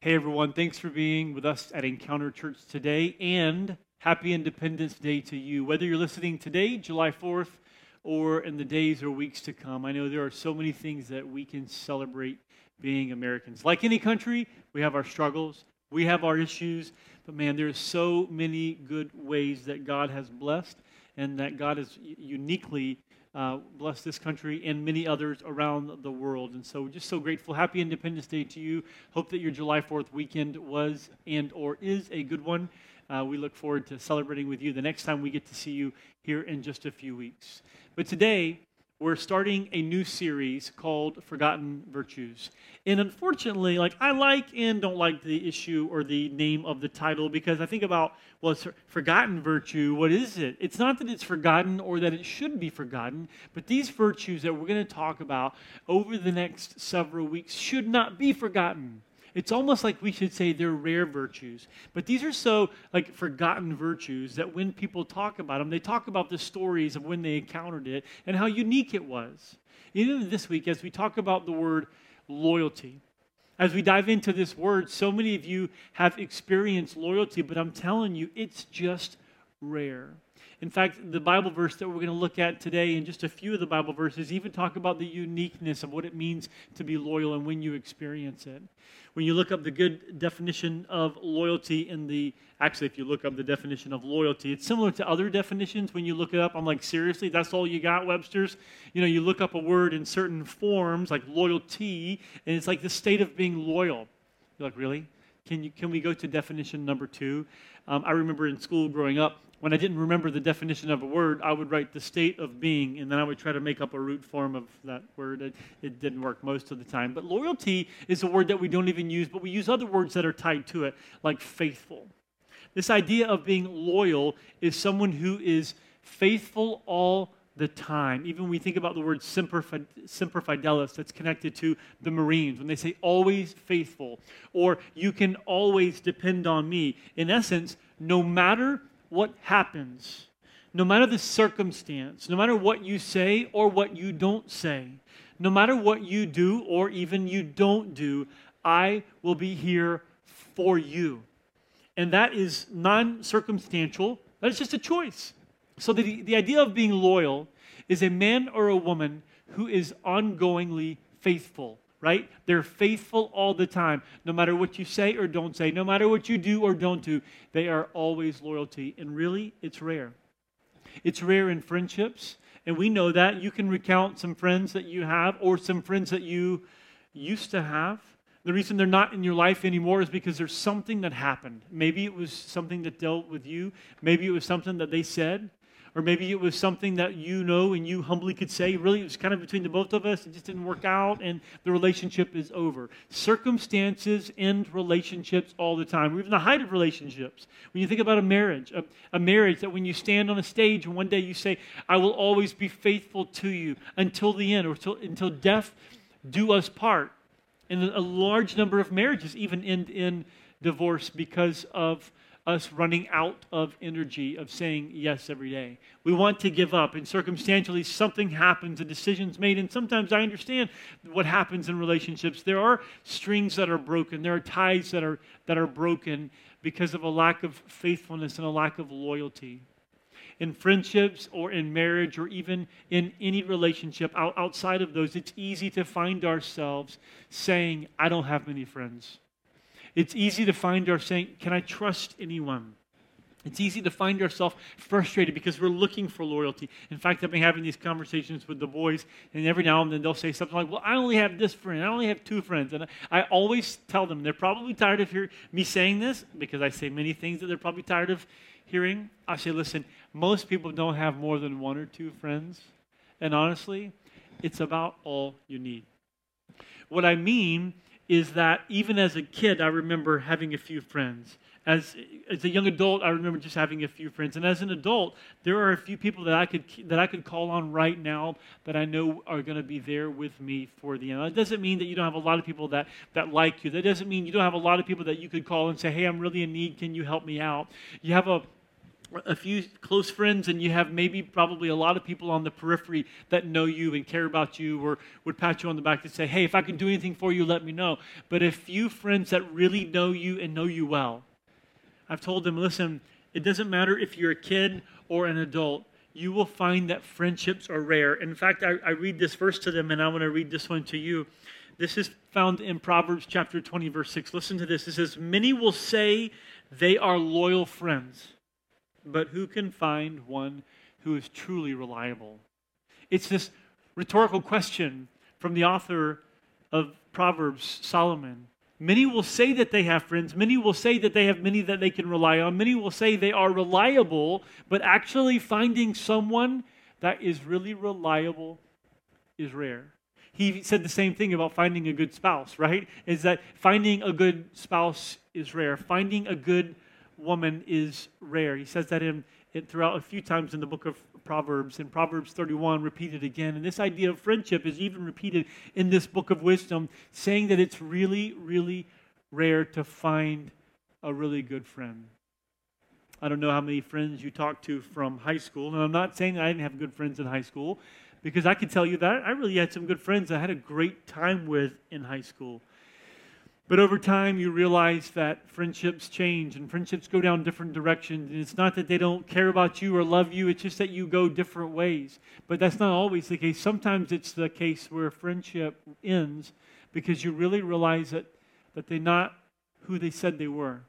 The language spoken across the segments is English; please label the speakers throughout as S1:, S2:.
S1: Hey everyone, thanks for being with us at Encounter Church today and happy Independence Day to you. Whether you're listening today, July 4th, or in the days or weeks to come, I know there are so many things that we can celebrate being Americans. Like any country, we have our struggles, we have our issues, but man, there are so many good ways that God has blessed and that God has uniquely uh, bless this country and many others around the world. And so, just so grateful. Happy Independence Day to you. Hope that your July 4th weekend was and or is a good one. Uh, we look forward to celebrating with you the next time we get to see you here in just a few weeks. But today, we're starting a new series called Forgotten Virtues. And unfortunately, like I like and don't like the issue or the name of the title because I think about, well, it's forgotten virtue. What is it? It's not that it's forgotten or that it should be forgotten, but these virtues that we're going to talk about over the next several weeks should not be forgotten. It's almost like we should say they're rare virtues. But these are so like forgotten virtues that when people talk about them, they talk about the stories of when they encountered it and how unique it was. Even this week, as we talk about the word loyalty, as we dive into this word, so many of you have experienced loyalty, but I'm telling you, it's just rare. In fact, the Bible verse that we're going to look at today, and just a few of the Bible verses, even talk about the uniqueness of what it means to be loyal and when you experience it. When you look up the good definition of loyalty in the, actually, if you look up the definition of loyalty, it's similar to other definitions. When you look it up, I'm like, seriously, that's all you got, Webster's? You know, you look up a word in certain forms, like loyalty, and it's like the state of being loyal. You're like, really? Can, you, can we go to definition number two? Um, I remember in school growing up, when I didn't remember the definition of a word, I would write the state of being, and then I would try to make up a root form of that word. It, it, didn't work most of the time. But loyalty is a word that we don't even use, but we use other words that are tied to it, like faithful. This idea of being loyal is someone who is faithful all the time. Even when we think about the word semper, semper fidelis, that's connected to the Marines, when they say always faithful, or you can always depend on me. In essence, no matter what happens, no matter the circumstance, no matter what you say or what you don't say, no matter what you do or even you don't do, I will be here for you. And that is non circumstantial, that is just a choice. So, the, the idea of being loyal is a man or a woman who is ongoingly faithful right? They're faithful all the time. No matter what you say or don't say, no matter what you do or don't do, they are always loyalty. And really, it's rare. It's rare in friendships, and we know that. You can recount some friends that you have or some friends that you used to have. The reason they're not in your life anymore is because there's something that happened. Maybe it was something that dealt with you. Maybe it was something that they said. Or maybe it was something that you know and you humbly could say, really, it was kind of between the both of us. It just didn't work out and the relationship is over. Circumstances end relationships all the time, or even the height of relationships. When you think about a marriage, a, a marriage that when you stand on a stage and one day you say, I will always be faithful to you until the end, or till, until death do us part. And a large number of marriages even end in divorce because of us running out of energy of saying yes every day. We want to give up, and circumstantially, something happens, a decision's made, and sometimes I understand what happens in relationships. There are strings that are broken, there are ties that are, that are broken because of a lack of faithfulness and a lack of loyalty. In friendships or in marriage or even in any relationship outside of those, it's easy to find ourselves saying, I don't have many friends. It's easy to find ourselves saying, Can I trust anyone? It's easy to find ourselves frustrated because we're looking for loyalty. In fact, I've been having these conversations with the boys, and every now and then they'll say something like, Well, I only have this friend. I only have two friends. And I always tell them, they're probably tired of hear, me saying this because I say many things that they're probably tired of hearing. I say, Listen, most people don't have more than one or two friends. And honestly, it's about all you need. What I mean is that even as a kid, I remember having a few friends. As, as a young adult, I remember just having a few friends. And as an adult, there are a few people that I could, that I could call on right now that I know are going to be there with me for the end. That doesn't mean that you don't have a lot of people that, that like you. That doesn't mean you don't have a lot of people that you could call and say, hey, I'm really in need. Can you help me out? You have a a few close friends and you have maybe probably a lot of people on the periphery that know you and care about you or would pat you on the back and say hey if i can do anything for you let me know. But a few friends that really know you and know you well i've told them listen it doesn't matter if you're a kid or an adult you will find that friendships are rare. In fact i, I read this verse to them and i want to read this one to you. This is found in proverbs chapter 20 verse 6 listen to this. It says many will say they are loyal friends but who can find one who is truly reliable? It's this rhetorical question from the author of Proverbs, Solomon. Many will say that they have friends. Many will say that they have many that they can rely on. Many will say they are reliable, but actually finding someone that is really reliable is rare. He said the same thing about finding a good spouse, right? Is that finding a good spouse is rare. Finding a good woman is rare. He says that in, in, throughout a few times in the book of Proverbs. In Proverbs 31, repeated again. And this idea of friendship is even repeated in this book of wisdom, saying that it's really, really rare to find a really good friend. I don't know how many friends you talked to from high school. And I'm not saying I didn't have good friends in high school, because I can tell you that I really had some good friends I had a great time with in high school. But over time, you realize that friendships change and friendships go down different directions. And it's not that they don't care about you or love you, it's just that you go different ways. But that's not always the case. Sometimes it's the case where friendship ends because you really realize that, that they're not who they said they were.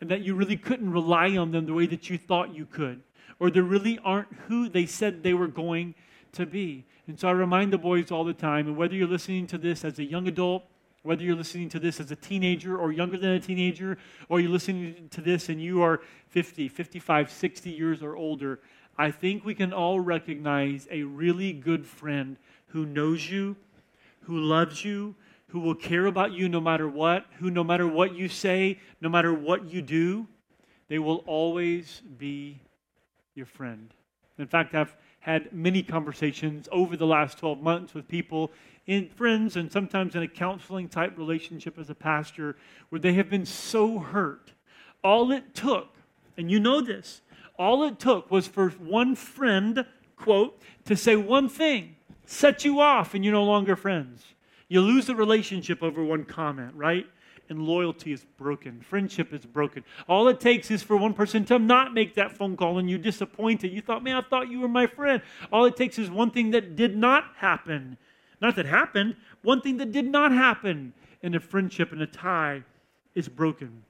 S1: And that you really couldn't rely on them the way that you thought you could. Or they really aren't who they said they were going to be. And so I remind the boys all the time, and whether you're listening to this as a young adult, whether you're listening to this as a teenager or younger than a teenager, or you're listening to this and you are 50, 55, 60 years or older, I think we can all recognize a really good friend who knows you, who loves you, who will care about you no matter what, who no matter what you say, no matter what you do, they will always be your friend. In fact, I've had many conversations over the last 12 months with people in friends and sometimes in a counseling type relationship as a pastor where they have been so hurt. All it took, and you know this, all it took was for one friend, quote, to say one thing, set you off, and you're no longer friends. You lose the relationship over one comment, right? And loyalty is broken. Friendship is broken. All it takes is for one person to not make that phone call and you're disappointed. You thought, man, I thought you were my friend. All it takes is one thing that did not happen not that happened, one thing that did not happen, and a friendship and a tie is broken.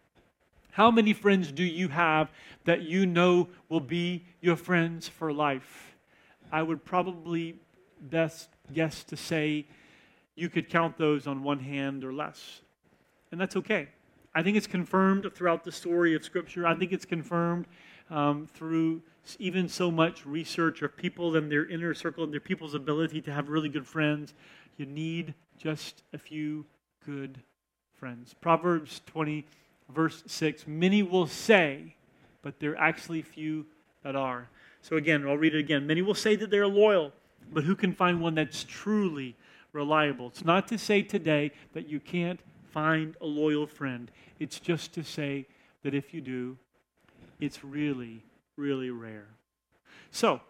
S1: How many friends do you have that you know will be your friends for life? I would probably best guess to say you could count those on one hand or less. And that's okay. I think it's confirmed throughout the story of Scripture. I think it's confirmed um, through even so much research of people and their inner circle and their people's ability to have really good friends. You need just a few good friends. Proverbs 20, verse 6 Many will say, but there are actually few that are. So again, I'll read it again. Many will say that they're loyal, but who can find one that's truly reliable? It's not to say today that you can't find a loyal friend, it's just to say that if you do, it's really really rare. So,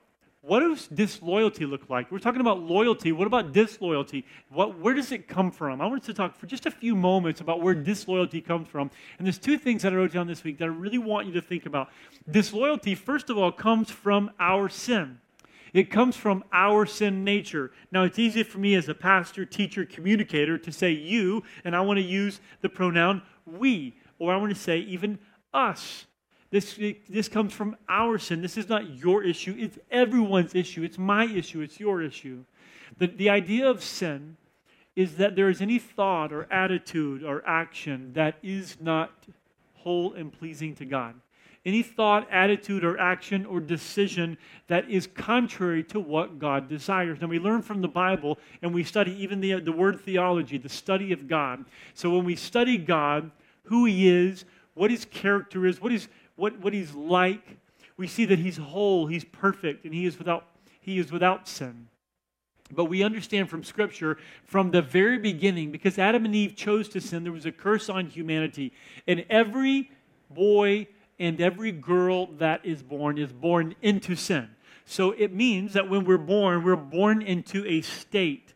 S1: what does disloyalty look like? We're talking about loyalty. What about disloyalty? What, where does it come from? I wanted to talk for just a few moments about where disloyalty comes from. And there's two things that I wrote down this week that I really want you to think about. Disloyalty, first of all, comes from our sin. It comes from our sin nature. Now, it's easy for me as a pastor, teacher, communicator to say you, and I want to use the pronoun we, or I want to say even us. This, this comes from our sin. This is not your issue. It's everyone's issue. It's my issue. It's your issue. The, the idea of sin is that there is any thought or attitude or action that is not whole and pleasing to God. Any thought, attitude, or action or decision that is contrary to what God desires. Now, we learn from the Bible and we study even the, the word theology, the study of God. So, when we study God, who He is, what His character is, what His what, what he's like, we see that he's whole, he's perfect, and he is without, he is without sin. But we understand from Scripture from the very beginning, because Adam and Eve chose to sin, there was a curse on humanity. And every boy, and every girl that is born is born into sin. So it means that when we're born, we're born into a state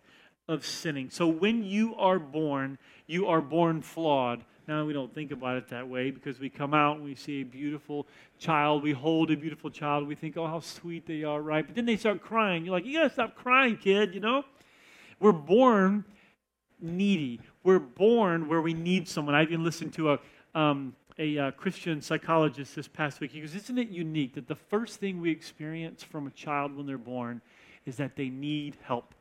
S1: of sinning. So when you are born, you are born flawed. Now, we don't think about it that way because we come out and we see a beautiful child. We hold a beautiful child. We think, oh, how sweet they are, right? But then they start crying. You're like, you got to stop crying, kid, you know? We're born needy. We're born where we need someone. I even listened to a, um, a uh, Christian psychologist this past week. He goes, Isn't it unique that the first thing we experience from a child when they're born is that they need help?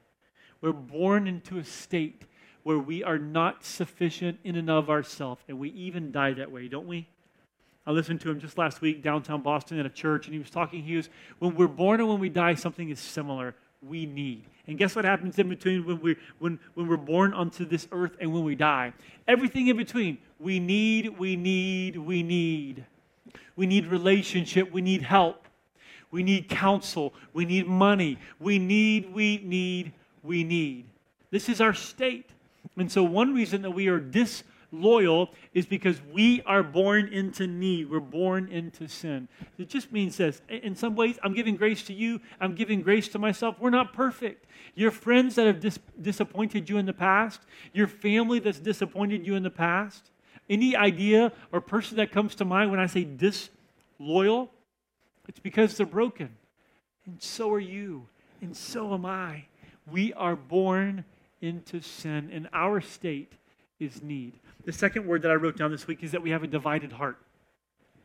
S1: We're born into a state where we are not sufficient in and of ourselves, and we even die that way, don't we? I listened to him just last week downtown Boston at a church, and he was talking. He was, when we're born and when we die, something is similar. We need. And guess what happens in between when, we, when, when we're born onto this earth and when we die? Everything in between. We need, we need, we need. We need relationship. We need help. We need counsel. We need money. We need, we need, we need. This is our state. And so, one reason that we are disloyal is because we are born into need. We're born into sin. It just means this. In some ways, I'm giving grace to you, I'm giving grace to myself. We're not perfect. Your friends that have dis- disappointed you in the past, your family that's disappointed you in the past, any idea or person that comes to mind when I say disloyal, it's because they're broken. And so are you. And so am I. We are born into sin, and our state is need. The second word that I wrote down this week is that we have a divided heart.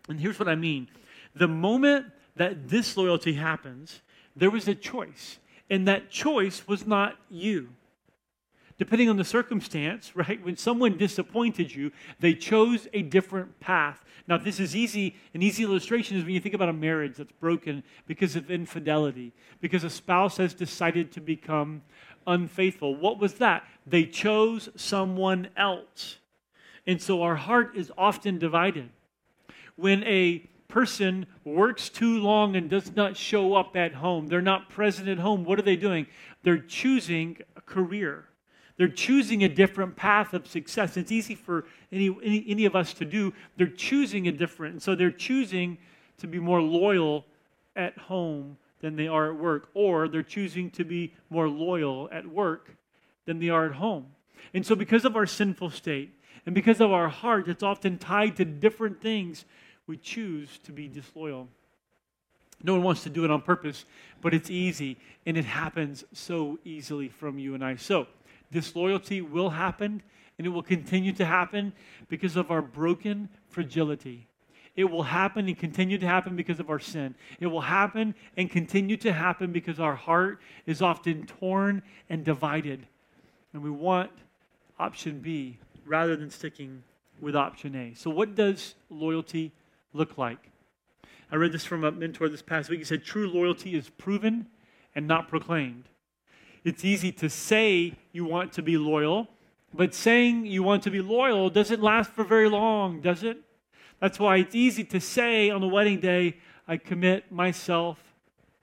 S1: And here's what I mean the moment that disloyalty happens, there was a choice, and that choice was not you. Depending on the circumstance, right? When someone disappointed you, they chose a different path. Now, this is easy. An easy illustration is when you think about a marriage that's broken because of infidelity, because a spouse has decided to become unfaithful. What was that? They chose someone else. And so our heart is often divided. When a person works too long and does not show up at home, they're not present at home, what are they doing? They're choosing a career. They're choosing a different path of success. It's easy for any, any, any of us to do. They're choosing a different. So they're choosing to be more loyal at home than they are at work, or they're choosing to be more loyal at work than they are at home. And so, because of our sinful state and because of our heart that's often tied to different things, we choose to be disloyal. No one wants to do it on purpose, but it's easy, and it happens so easily from you and I. So, disloyalty will happen, and it will continue to happen because of our broken fragility. It will happen and continue to happen because of our sin. It will happen and continue to happen because our heart is often torn and divided. And we want option B rather than sticking with option A. So, what does loyalty look like? I read this from a mentor this past week. He said, True loyalty is proven and not proclaimed. It's easy to say you want to be loyal, but saying you want to be loyal doesn't last for very long, does it? That's why it's easy to say on the wedding day, I commit myself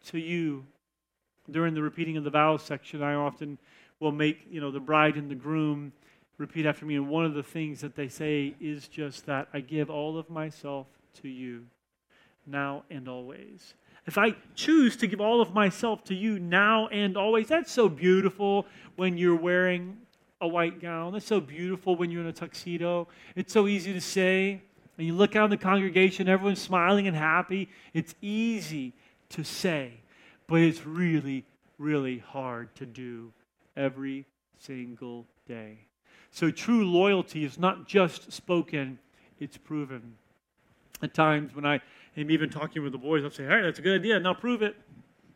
S1: to you. During the repeating of the vows section, I often will make, you know, the bride and the groom repeat after me. And one of the things that they say is just that I give all of myself to you now and always. If I choose to give all of myself to you now and always, that's so beautiful when you're wearing a white gown. That's so beautiful when you're in a tuxedo. It's so easy to say and you look out in the congregation, everyone's smiling and happy. It's easy to say, but it's really, really hard to do every single day. So true loyalty is not just spoken, it's proven. At times when I am even talking with the boys, I'll say, right, that's a good idea. Now prove it.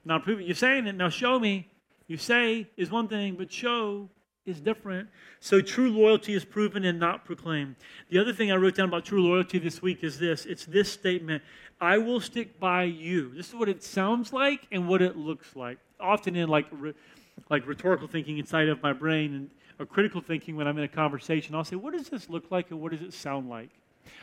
S1: Now prove it. You're saying it. Now show me. You say is one thing, but show is different. So true loyalty is proven and not proclaimed. The other thing I wrote down about true loyalty this week is this it's this statement I will stick by you. This is what it sounds like and what it looks like. Often in like, like rhetorical thinking inside of my brain and or critical thinking when I'm in a conversation, I'll say, what does this look like and what does it sound like?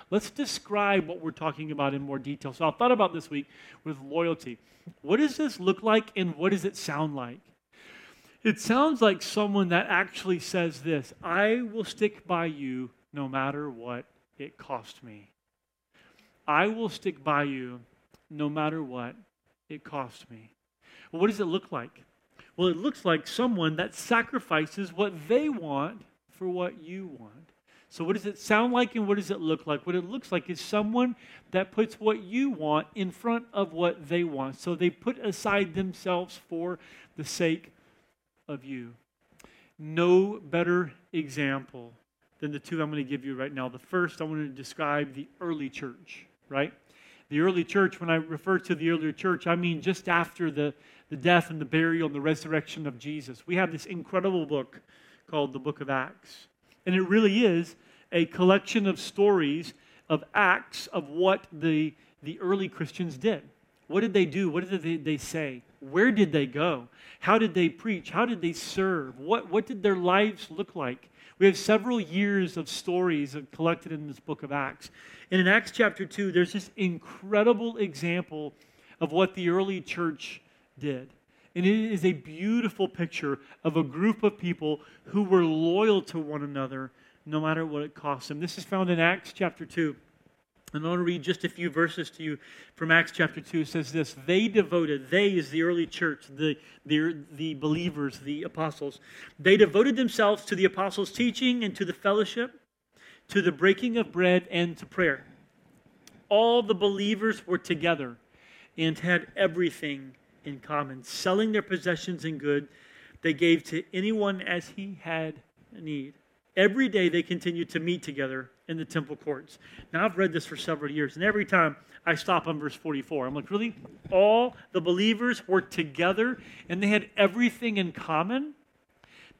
S1: Let's describe what we're talking about in more detail. So I thought about this week with loyalty. What does this look like and what does it sound like? It sounds like someone that actually says this I will stick by you no matter what it cost me. I will stick by you no matter what it costs me. Well, what does it look like? Well, it looks like someone that sacrifices what they want for what you want. So, what does it sound like and what does it look like? What it looks like is someone that puts what you want in front of what they want. So, they put aside themselves for the sake of you. No better example than the two I'm going to give you right now. The first, I want to describe the early church, right? The early church, when I refer to the earlier church, I mean just after the, the death and the burial and the resurrection of Jesus. We have this incredible book called the Book of Acts. And it really is a collection of stories of acts of what the, the early Christians did. What did they do? What did they, they say? Where did they go? How did they preach? How did they serve? What, what did their lives look like? We have several years of stories collected in this book of Acts. And in Acts chapter 2, there's this incredible example of what the early church did. And it is a beautiful picture of a group of people who were loyal to one another no matter what it cost them. This is found in Acts chapter 2. And I want to read just a few verses to you from Acts chapter 2. It says this They devoted, they is the early church, the, the, the believers, the apostles. They devoted themselves to the apostles' teaching and to the fellowship, to the breaking of bread, and to prayer. All the believers were together and had everything in common. Selling their possessions and good, they gave to anyone as he had need. Every day they continued to meet together in the temple courts. Now, I've read this for several years, and every time I stop on verse 44, I'm like, really? All the believers were together and they had everything in common?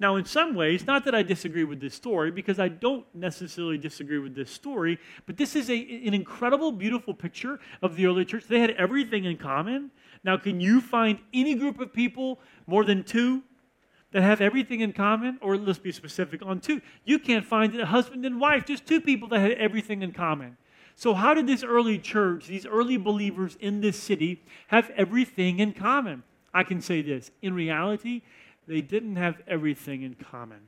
S1: Now, in some ways, not that I disagree with this story, because I don't necessarily disagree with this story, but this is a, an incredible, beautiful picture of the early church. They had everything in common. Now, can you find any group of people more than two that have everything in common? Or let's be specific on two. You can't find a husband and wife, just two people that had everything in common. So, how did this early church, these early believers in this city, have everything in common? I can say this in reality, they didn't have everything in common.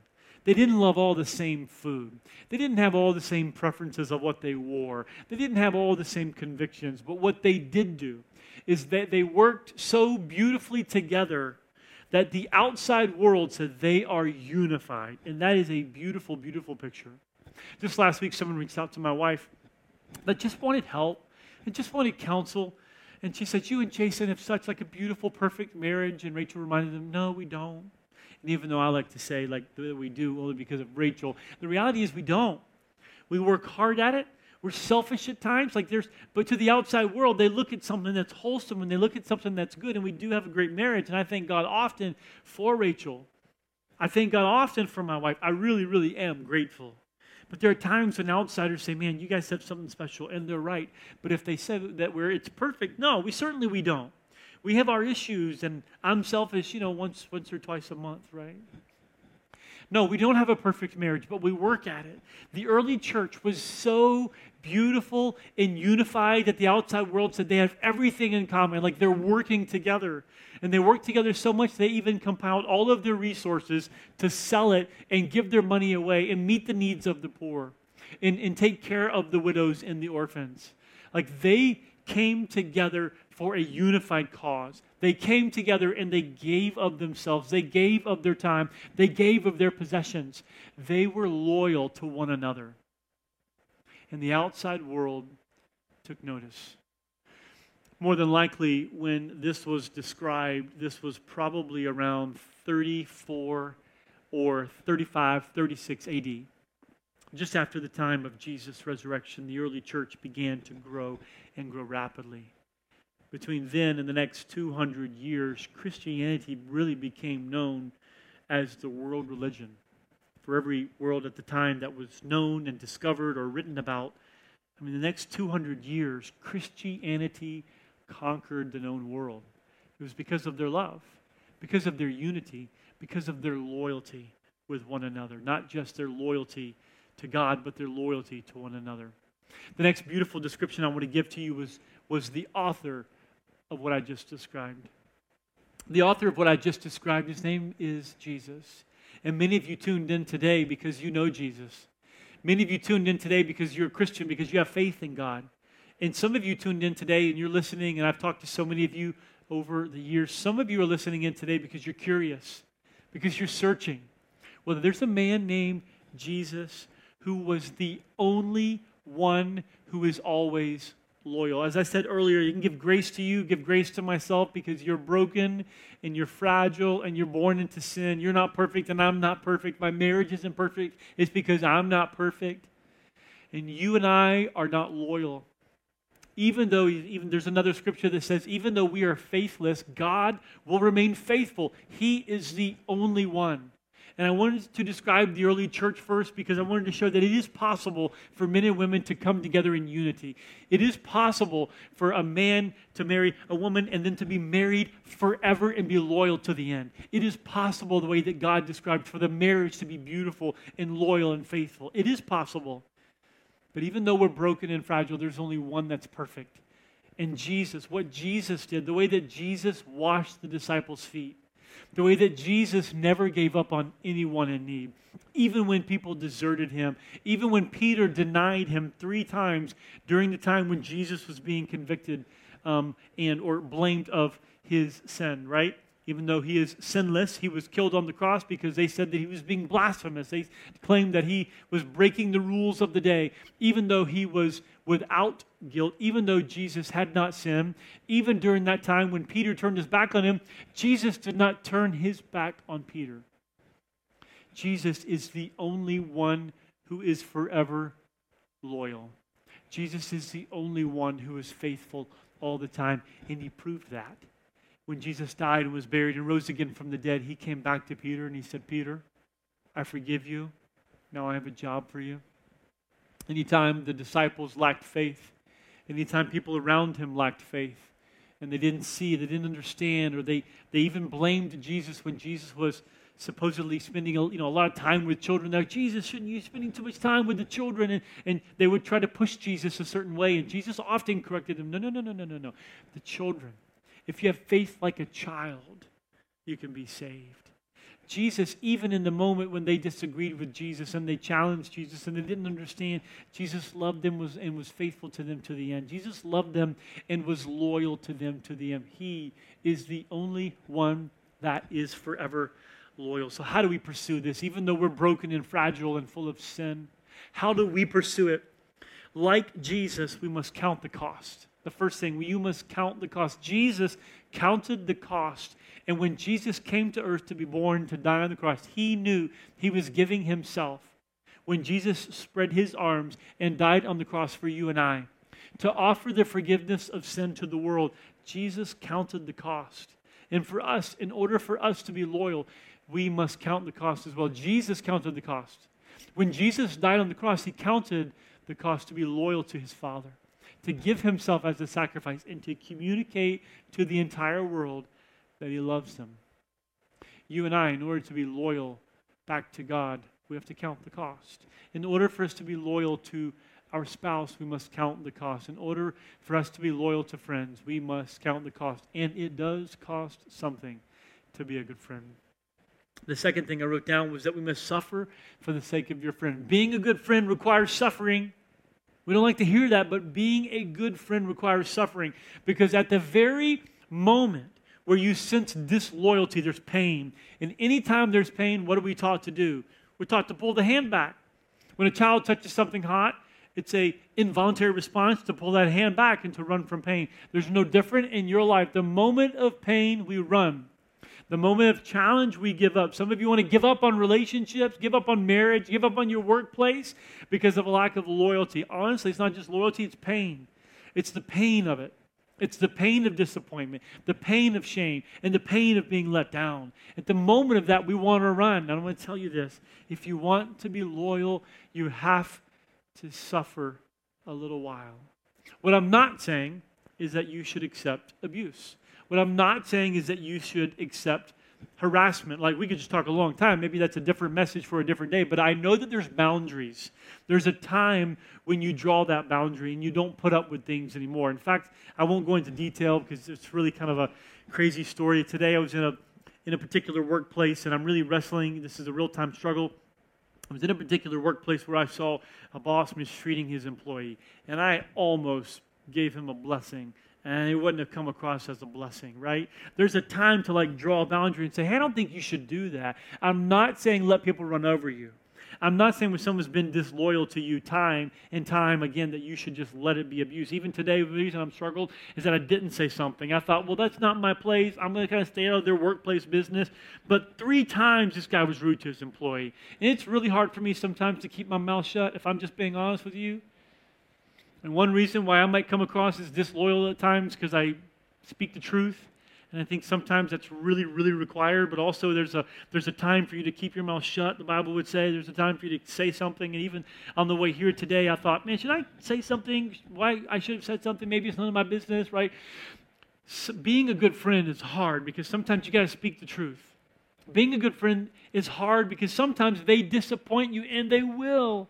S1: They didn't love all the same food. They didn't have all the same preferences of what they wore. They didn't have all the same convictions. But what they did do is that they worked so beautifully together that the outside world said they are unified. And that is a beautiful, beautiful picture. Just last week, someone reached out to my wife that just wanted help and just wanted counsel. And she said, You and Jason have such like a beautiful, perfect marriage. And Rachel reminded them, No, we don't. And even though I like to say like we do only because of Rachel, the reality is we don't. We work hard at it. We're selfish at times. Like there's, but to the outside world, they look at something that's wholesome and they look at something that's good. And we do have a great marriage. And I thank God often for Rachel. I thank God often for my wife. I really, really am grateful. But there are times when outsiders say, "Man, you guys have something special," and they're right. But if they say that we're it's perfect, no, we certainly we don't. We have our issues, and I'm selfish, you know, once once or twice a month, right? No, we don't have a perfect marriage, but we work at it. The early church was so beautiful and unified that the outside world said they have everything in common, like they're working together. And they work together so much they even compiled all of their resources to sell it and give their money away and meet the needs of the poor and, and take care of the widows and the orphans. Like they came together for a unified cause. They came together and they gave of themselves, they gave of their time, they gave of their possessions. They were loyal to one another and the outside world took notice. More than likely, when this was described, this was probably around 34 or 35, 36 AD. Just after the time of Jesus' resurrection, the early church began to grow and grow rapidly. Between then and the next 200 years, Christianity really became known as the world religion for every world at the time that was known and discovered or written about. I mean, the next 200 years, Christianity conquered the known world. It was because of their love, because of their unity, because of their loyalty with one another. Not just their loyalty to God, but their loyalty to one another. The next beautiful description I want to give to you was, was the author of what I just described. The author of what I just described, his name is Jesus. And many of you tuned in today because you know Jesus. Many of you tuned in today because you're a Christian, because you have faith in God. And some of you tuned in today and you're listening, and I've talked to so many of you over the years. Some of you are listening in today because you're curious, because you're searching. Well, there's a man named Jesus who was the only one who is always loyal. As I said earlier, you can give grace to you, give grace to myself because you're broken and you're fragile and you're born into sin. You're not perfect and I'm not perfect. My marriage isn't perfect. It's because I'm not perfect. And you and I are not loyal. Even though even there's another scripture that says even though we are faithless, God will remain faithful. He is the only one. And I wanted to describe the early church first because I wanted to show that it is possible for men and women to come together in unity. It is possible for a man to marry a woman and then to be married forever and be loyal to the end. It is possible, the way that God described, for the marriage to be beautiful and loyal and faithful. It is possible. But even though we're broken and fragile, there's only one that's perfect. And Jesus, what Jesus did, the way that Jesus washed the disciples' feet, the way that Jesus never gave up on anyone in need, even when people deserted him, even when Peter denied him three times during the time when Jesus was being convicted um, and or blamed of his sin, right? Even though he is sinless, he was killed on the cross because they said that he was being blasphemous. They claimed that he was breaking the rules of the day, even though he was without guilt, even though Jesus had not sinned. Even during that time when Peter turned his back on him, Jesus did not turn his back on Peter. Jesus is the only one who is forever loyal. Jesus is the only one who is faithful all the time, and he proved that when Jesus died and was buried and rose again from the dead, he came back to Peter and he said, Peter, I forgive you. Now I have a job for you. Anytime the disciples lacked faith, anytime people around him lacked faith, and they didn't see, they didn't understand, or they, they even blamed Jesus when Jesus was supposedly spending a, you know, a lot of time with children. Like, Jesus, shouldn't you spending too much time with the children? And, and they would try to push Jesus a certain way. And Jesus often corrected them, no, no, no, no, no, no, no. The children. If you have faith like a child, you can be saved. Jesus, even in the moment when they disagreed with Jesus and they challenged Jesus and they didn't understand, Jesus loved them and was faithful to them to the end. Jesus loved them and was loyal to them to the end. He is the only one that is forever loyal. So, how do we pursue this? Even though we're broken and fragile and full of sin, how do we pursue it? Like Jesus, we must count the cost. The first thing, you must count the cost. Jesus counted the cost. And when Jesus came to earth to be born, to die on the cross, he knew he was giving himself. When Jesus spread his arms and died on the cross for you and I, to offer the forgiveness of sin to the world, Jesus counted the cost. And for us, in order for us to be loyal, we must count the cost as well. Jesus counted the cost. When Jesus died on the cross, he counted the cost to be loyal to his Father to give himself as a sacrifice and to communicate to the entire world that he loves them. You and I, in order to be loyal back to God, we have to count the cost. In order for us to be loyal to our spouse, we must count the cost. In order for us to be loyal to friends, we must count the cost. And it does cost something to be a good friend. The second thing I wrote down was that we must suffer for the sake of your friend. Being a good friend requires suffering. We don't like to hear that, but being a good friend requires suffering because at the very moment where you sense disloyalty, there's pain. And anytime there's pain, what are we taught to do? We're taught to pull the hand back. When a child touches something hot, it's a involuntary response to pull that hand back and to run from pain. There's no different in your life. The moment of pain, we run. The moment of challenge, we give up. Some of you want to give up on relationships, give up on marriage, give up on your workplace because of a lack of loyalty. Honestly, it's not just loyalty, it's pain. It's the pain of it. It's the pain of disappointment, the pain of shame, and the pain of being let down. At the moment of that, we want to run. And I'm going to tell you this if you want to be loyal, you have to suffer a little while. What I'm not saying is that you should accept abuse. What I'm not saying is that you should accept harassment. Like we could just talk a long time. Maybe that's a different message for a different day. But I know that there's boundaries. There's a time when you draw that boundary and you don't put up with things anymore. In fact, I won't go into detail because it's really kind of a crazy story. Today I was in a in a particular workplace and I'm really wrestling. This is a real time struggle. I was in a particular workplace where I saw a boss mistreating his employee, and I almost gave him a blessing and it wouldn't have come across as a blessing, right? There's a time to like draw a boundary and say, hey, I don't think you should do that. I'm not saying let people run over you. I'm not saying when someone's been disloyal to you time and time again that you should just let it be abused. Even today, the reason I'm struggled is that I didn't say something. I thought, well, that's not my place. I'm going to kind of stay out of their workplace business. But three times this guy was rude to his employee. And it's really hard for me sometimes to keep my mouth shut if I'm just being honest with you. And one reason why I might come across as disloyal at times because I speak the truth. And I think sometimes that's really, really required, but also there's a, there's a time for you to keep your mouth shut, the Bible would say. There's a time for you to say something. And even on the way here today, I thought, man, should I say something? Why I should have said something? Maybe it's none of my business, right? So being a good friend is hard because sometimes you got to speak the truth. Being a good friend is hard because sometimes they disappoint you, and they will.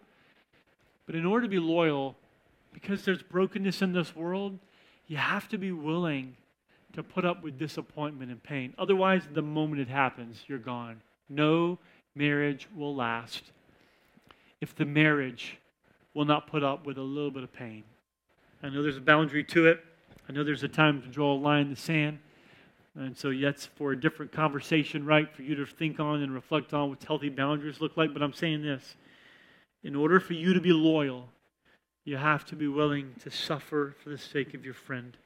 S1: But in order to be loyal, because there's brokenness in this world, you have to be willing to put up with disappointment and pain. Otherwise, the moment it happens, you're gone. No marriage will last if the marriage will not put up with a little bit of pain. I know there's a boundary to it. I know there's a time to draw a line in the sand. And so that's for a different conversation, right? For you to think on and reflect on what healthy boundaries look like. But I'm saying this in order for you to be loyal, you have to be willing to suffer for the sake of your friend.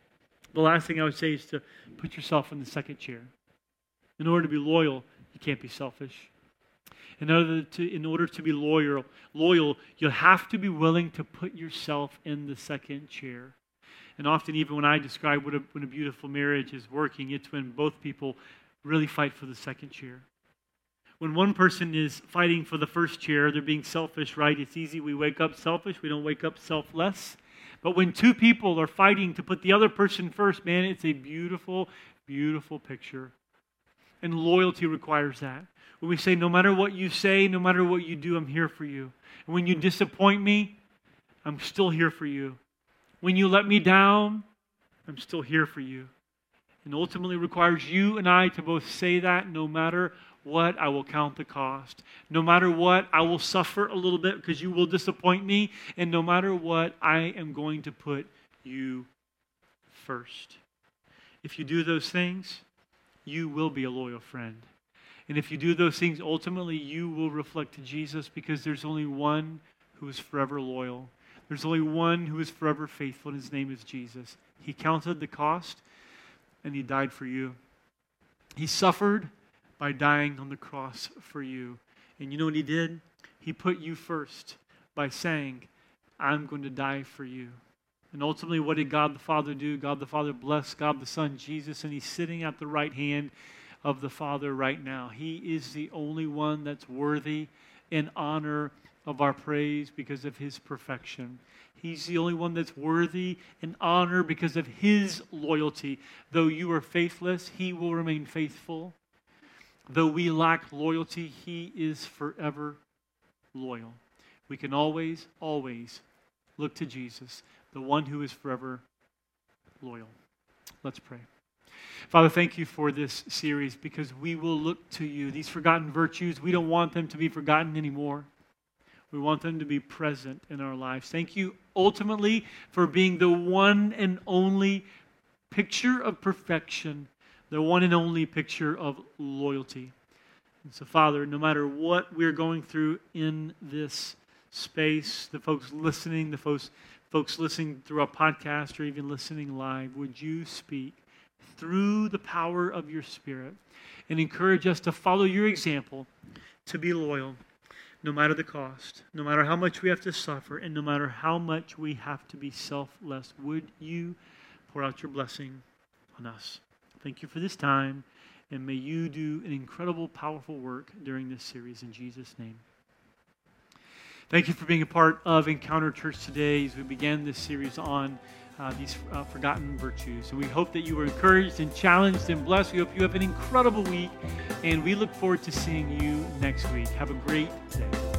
S1: The last thing I would say is to put yourself in the second chair. In order to be loyal, you can't be selfish. In order to, in order to be loyal, loyal, you have to be willing to put yourself in the second chair. And often, even when I describe what a, when a beautiful marriage is working, it's when both people really fight for the second chair. When one person is fighting for the first chair, they're being selfish, right? It's easy. We wake up selfish, we don't wake up selfless. But when two people are fighting to put the other person first, man, it's a beautiful, beautiful picture. And loyalty requires that. When we say, no matter what you say, no matter what you do, I'm here for you. And when you disappoint me, I'm still here for you. When you let me down, I'm still here for you. And ultimately requires you and I to both say that no matter what, I will count the cost. No matter what, I will suffer a little bit because you will disappoint me. And no matter what, I am going to put you first. If you do those things, you will be a loyal friend. And if you do those things, ultimately you will reflect to Jesus because there's only one who is forever loyal. There's only one who is forever faithful, and his name is Jesus. He counted the cost and he died for you. He suffered by dying on the cross for you. And you know what he did? He put you first by saying, I'm going to die for you. And ultimately, what did God the Father do? God the Father blessed God the Son, Jesus, and he's sitting at the right hand of the Father right now. He is the only one that's worthy in honor of our praise because of his perfection. He's the only one that's worthy in honor because of his loyalty. Though you are faithless, he will remain faithful. Though we lack loyalty, He is forever loyal. We can always, always look to Jesus, the one who is forever loyal. Let's pray. Father, thank you for this series because we will look to you. These forgotten virtues, we don't want them to be forgotten anymore. We want them to be present in our lives. Thank you ultimately for being the one and only picture of perfection the one and only picture of loyalty. And so, Father, no matter what we're going through in this space, the folks listening, the folks, folks listening through a podcast or even listening live, would you speak through the power of your Spirit and encourage us to follow your example, to be loyal, no matter the cost, no matter how much we have to suffer, and no matter how much we have to be selfless? Would you pour out your blessing on us? Thank you for this time, and may you do an incredible, powerful work during this series in Jesus' name. Thank you for being a part of Encounter Church today as we began this series on uh, these uh, forgotten virtues. And we hope that you were encouraged and challenged and blessed. We hope you have an incredible week, and we look forward to seeing you next week. Have a great day.